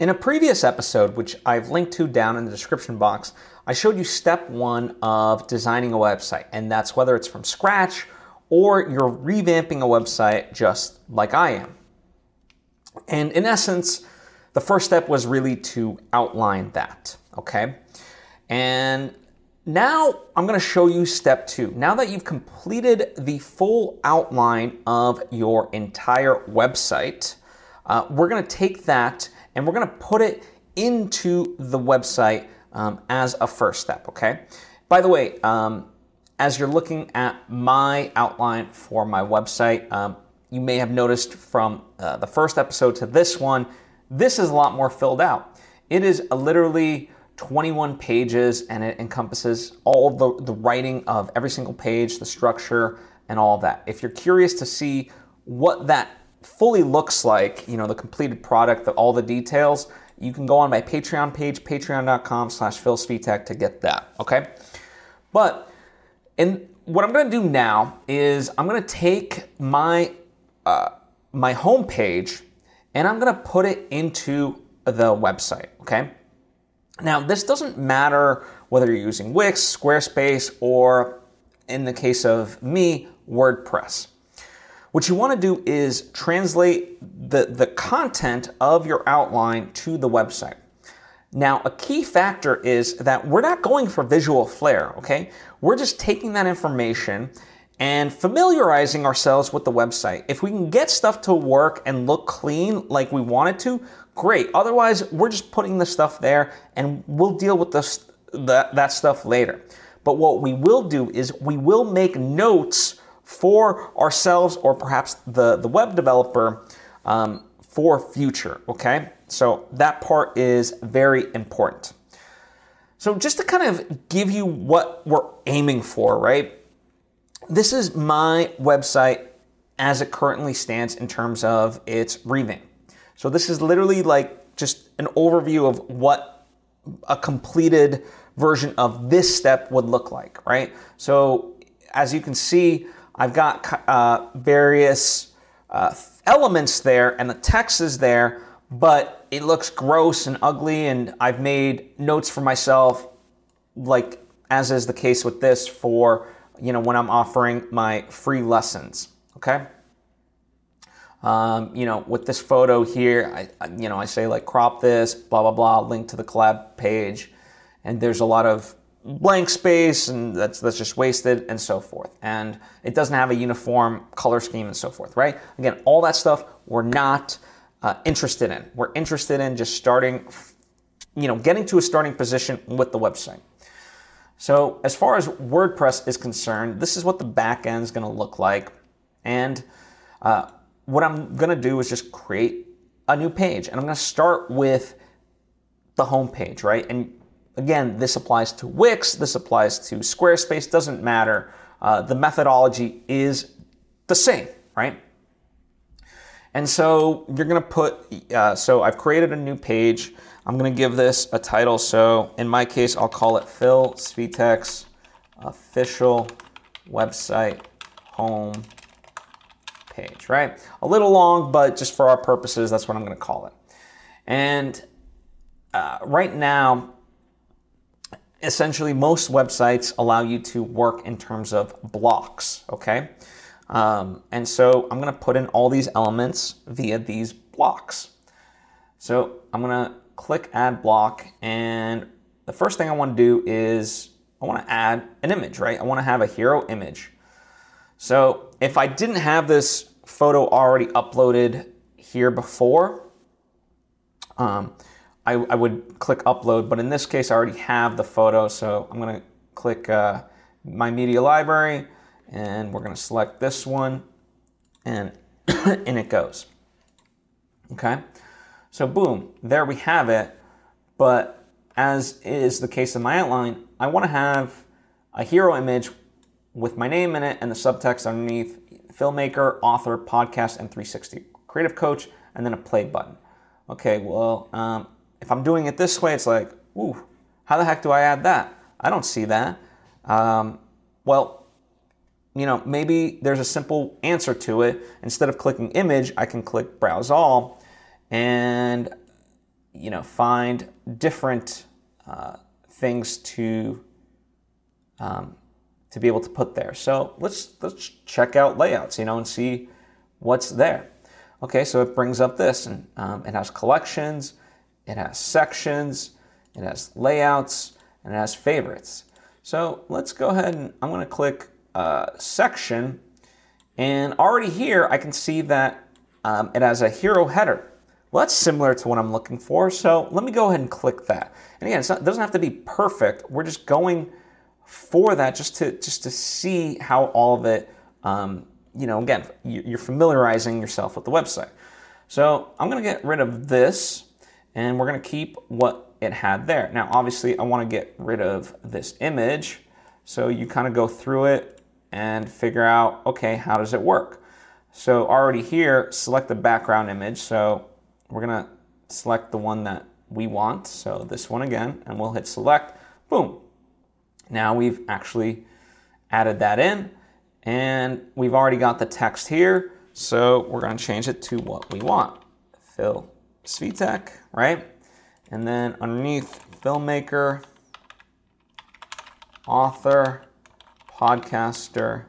In a previous episode, which I've linked to down in the description box, I showed you step one of designing a website, and that's whether it's from scratch or you're revamping a website just like I am. And in essence, the first step was really to outline that, okay? And now I'm gonna show you step two. Now that you've completed the full outline of your entire website, uh, we're gonna take that and we're gonna put it into the website um, as a first step, okay? By the way, um, as you're looking at my outline for my website, um, you may have noticed from uh, the first episode to this one, this is a lot more filled out. It is literally 21 pages and it encompasses all the, the writing of every single page, the structure, and all of that. If you're curious to see what that fully looks like, you know, the completed product, the, all the details, you can go on my Patreon page, patreon.com slash Phil Svitek to get that, okay? But and what I'm gonna do now is I'm gonna take my uh, my home page and I'm gonna put it into the website, okay? Now, this doesn't matter whether you're using Wix, Squarespace, or in the case of me, WordPress. What you want to do is translate the, the content of your outline to the website. Now, a key factor is that we're not going for visual flair, okay? We're just taking that information and familiarizing ourselves with the website. If we can get stuff to work and look clean like we want it to, great. Otherwise, we're just putting the stuff there and we'll deal with this, that, that stuff later. But what we will do is we will make notes for ourselves or perhaps the, the web developer um, for future, okay? So that part is very important. So just to kind of give you what we're aiming for, right? This is my website as it currently stands in terms of its revamp. So this is literally like just an overview of what a completed version of this step would look like, right? So as you can see, I've got uh, various uh, elements there and the text is there, but it looks gross and ugly and I've made notes for myself like as is the case with this for you know when I'm offering my free lessons, okay? Um, you know, with this photo here, I, you know, I say like crop this, blah, blah, blah, link to the collab page. And there's a lot of blank space and that's, that's just wasted and so forth. And it doesn't have a uniform color scheme and so forth, right? Again, all that stuff we're not uh, interested in. We're interested in just starting, you know, getting to a starting position with the website. So as far as WordPress is concerned, this is what the back end is going to look like. And uh, what I'm going to do is just create a new page. And I'm going to start with the home page, right? And again, this applies to Wix, this applies to Squarespace, doesn't matter. Uh, the methodology is the same, right? And so you're to put, uh, so I've created a new page. I'm to give this a title. So in my case, I'll call it Phil Svitek's official website home page, right? A little long, but just for our purposes, that's what I'm to call it. And uh, right now, essentially, most websites allow you to work in terms of blocks, okay? Um, and so I'm going to put in all these elements via these blocks. So I'm going to click add block, and the first thing I want to do is I want to add an image, right? I want to have a hero image. So if I didn't have this photo already uploaded here before, um, I, I, would click upload, but in this case, I already have the photo. So I'm going to click uh, my media library and we're going to select this one and in it goes. Okay. So boom, there we have it. But as is the case in my outline, I want to have a hero image with my name in it and the subtext underneath filmmaker, author, podcast, and 360 creative coach, and then a play button. Okay, well, um, if I'm doing it this way, it's like, ooh, how the heck do I add that? I don't see that. Um, well, you know, maybe there's a simple answer to it. Instead of clicking image, I can click browse all. And you know, find different uh, things to um, to be able to put there. So let's let's check out layouts, you know, and see what's there. Okay, so it brings up this, and um, it has collections, it has sections, it has layouts, and it has favorites. So let's go ahead and I'm to click uh, section, and already here I can see that um, it has a hero header. Well, that's similar to what I'm looking for. So let me go ahead and click that. And again, not, it doesn't have to be perfect. We're just going for that just to just to see how all of it, um, you know, again, you're familiarizing yourself with the website. So I'm to get rid of this, and we're to keep what it had there. Now, obviously, I want to get rid of this image. So you kind of go through it and figure out, okay, how does it work? So already here, select the background image. So we're gonna select the one that we want. So this one again, and we'll hit select, boom. Now we've actually added that in and we've already got the text here. So we're gonna change it to what we want. Phil Svitek, right? And then underneath filmmaker, author, podcaster,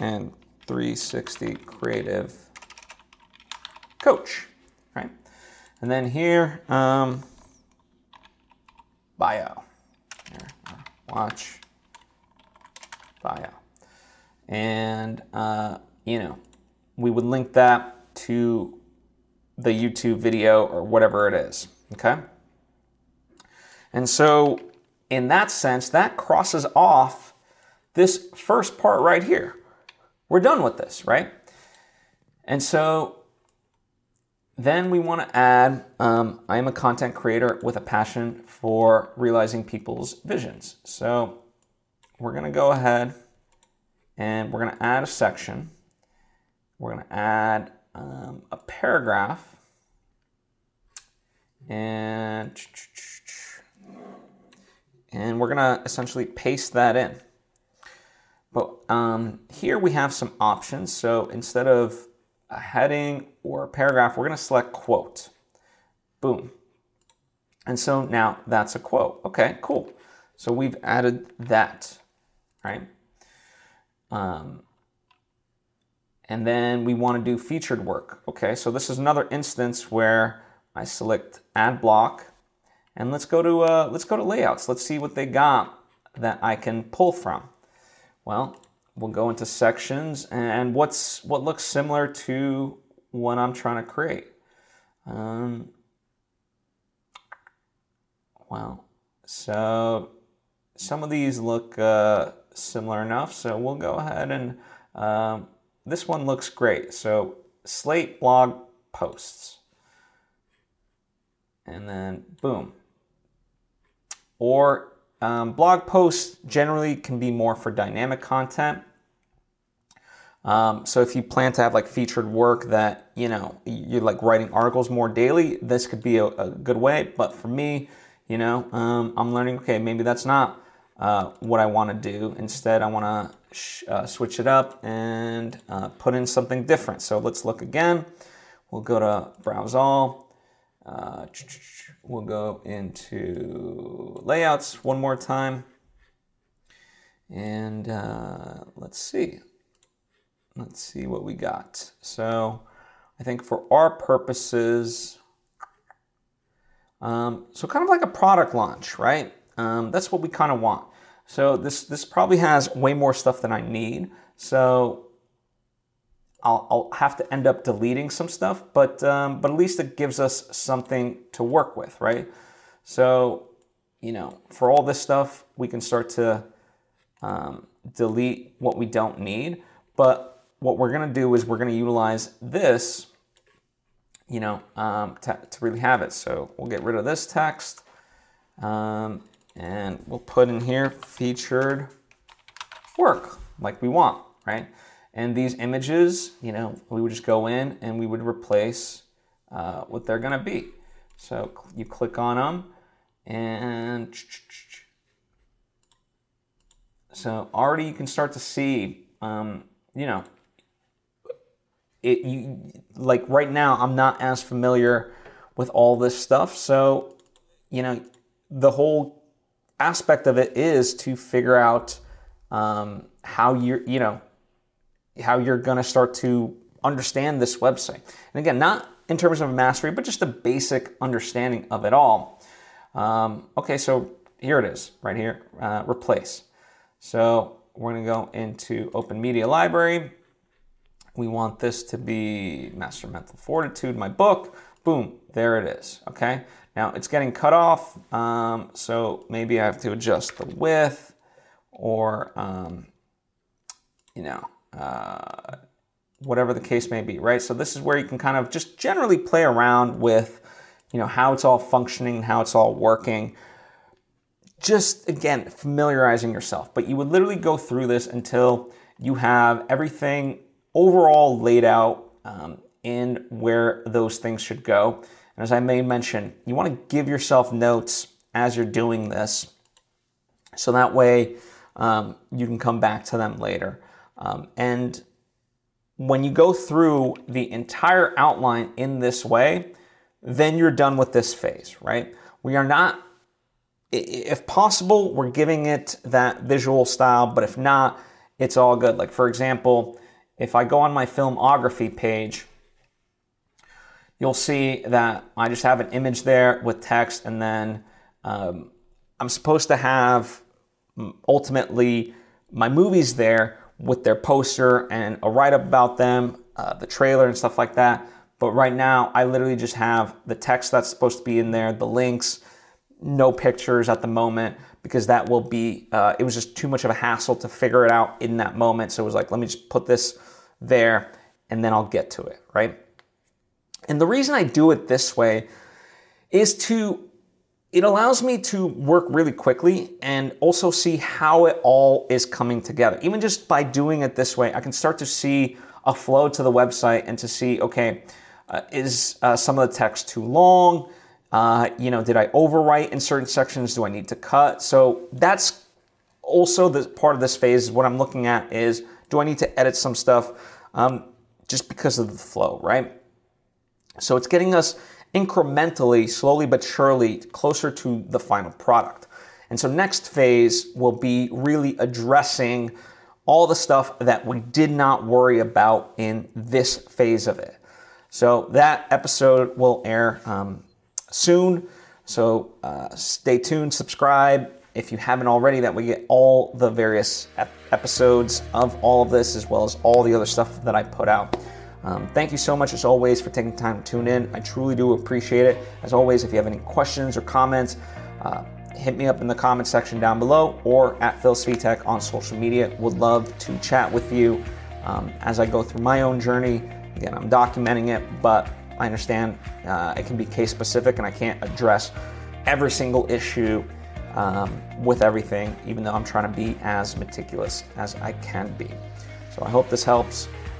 and 360 creative coach right? And then here, um, bio. Here, watch bio. And, uh, you know, we would link that to the YouTube video or whatever it is, okay? And so, in that sense, that crosses off this first part right here. We're done with this, right? And so then we want to add um, I am a content creator with a passion for realizing people's visions. So we're going to go ahead and we're going to add a section. We're going to add um, a paragraph. And, and we're to essentially paste that in. But um, here we have some options. So instead of a heading or a paragraph, we're to select quote. Boom. And so now that's a quote. Okay, cool. So we've added that, right? Um, and then we want to do featured work. Okay, so this is another instance where I select add block, and let's go to uh, let's go to layouts. Let's see what they got that I can pull from. Well, we'll go into sections and what's what looks similar to what I'm trying to create. Um, well, so some of these look uh, similar enough, so we'll go ahead and um, this one looks great. So Slate blog posts, and then boom. Or um, blog posts generally can be more for dynamic content. Um, so if you plan to have like featured work that you know you're like writing articles more daily, this could be a, a good way. But for me, you know, um, I'm learning. Okay, maybe that's not uh, what I want to do. Instead, I want to uh, switch it up and uh, put in something different. So let's look again. We'll go to browse all. Uh, we'll go into layouts one more time. And uh, let's see. Let's see what we got. So I think for our purposes, um, so kind of like a product launch, right? Um, that's what we kind of want. So this this probably has way more stuff than I need. So I'll, I'll have to end up deleting some stuff, but um, but at least it gives us something to work with, right? So you know, for all this stuff, we can start to um, delete what we don't need. But what we're to do is we're to utilize this, you know, um, to, to, really have it. So we'll get rid of this text um, and we'll put in here featured work like we want, right? And these images, you know, we would just go in and we would replace uh, what they're to be. So you click on them and so already you can start to see, um, you know, it you like right now I'm not as familiar with all this stuff. So, you know, the whole aspect of it is to figure out um, how you're, you know, how you're going to start to understand this website. And again, not in terms of mastery, but just a basic understanding of it all. Um, okay, so here it is, right here, uh, replace. So we're going to go into Open Media Library. We want this to be Master Mental Fortitude, my book. Boom, there it is. Okay, now it's getting cut off, um, so maybe I have to adjust the width or, um, you know, uh, whatever the case may be, right? So this is where you can kind of just generally play around with, you know, how it's all functioning, how it's all working. Just again, familiarizing yourself. But you would literally go through this until you have everything overall laid out um, in where those things should go. And as I may mention, you want to give yourself notes as you're doing this, so that way um, you can come back to them later. Um, and when you go through the entire outline in this way, then you're done with this phase, right? We are not, if possible, we're giving it that visual style, but if not, it's all good. Like, for example, if I go on my filmography page, you'll see that I just have an image there with text, and then um, I'm supposed to have ultimately my movies there with their poster and a write up about them, uh, the trailer and stuff like that. But right now, I literally just have the text that's supposed to be in there, the links, no pictures at the moment because that will be, uh, it was just too much of a hassle to figure it out in that moment. So it was like, let me just put this there and then I'll get to it, right? And the reason I do it this way is to it allows me to work really quickly and also see how it all is coming together. Even just by doing it this way, I can start to see a flow to the website and to see, okay, uh, is uh, some of the text too long? Uh, you know, did I overwrite in certain sections? Do I need to cut? So that's also the part of this phase. What I'm looking at is, do I need to edit some stuff? Um, just because of the flow, right? So it's getting us incrementally, slowly but surely, closer to the final product. And so, next phase will be really addressing all the stuff that we did not worry about in this phase of it. So, that episode will air um, soon. So, uh, stay tuned, subscribe if you haven't already, that we get all the various ep- episodes of all of this as well as all the other stuff that I put out. Um, thank you so much, as always, for taking time to tune in. I truly do appreciate it. As always, if you have any questions or comments, uh, hit me up in the comment section down below or at Phil Svitek on social media. Would love to chat with you um, as I go through my own journey. Again, I'm documenting it, but I understand uh, it can be case specific and I can't address every single issue um, with everything, even though I'm trying to be as meticulous as I can be. So I hope this helps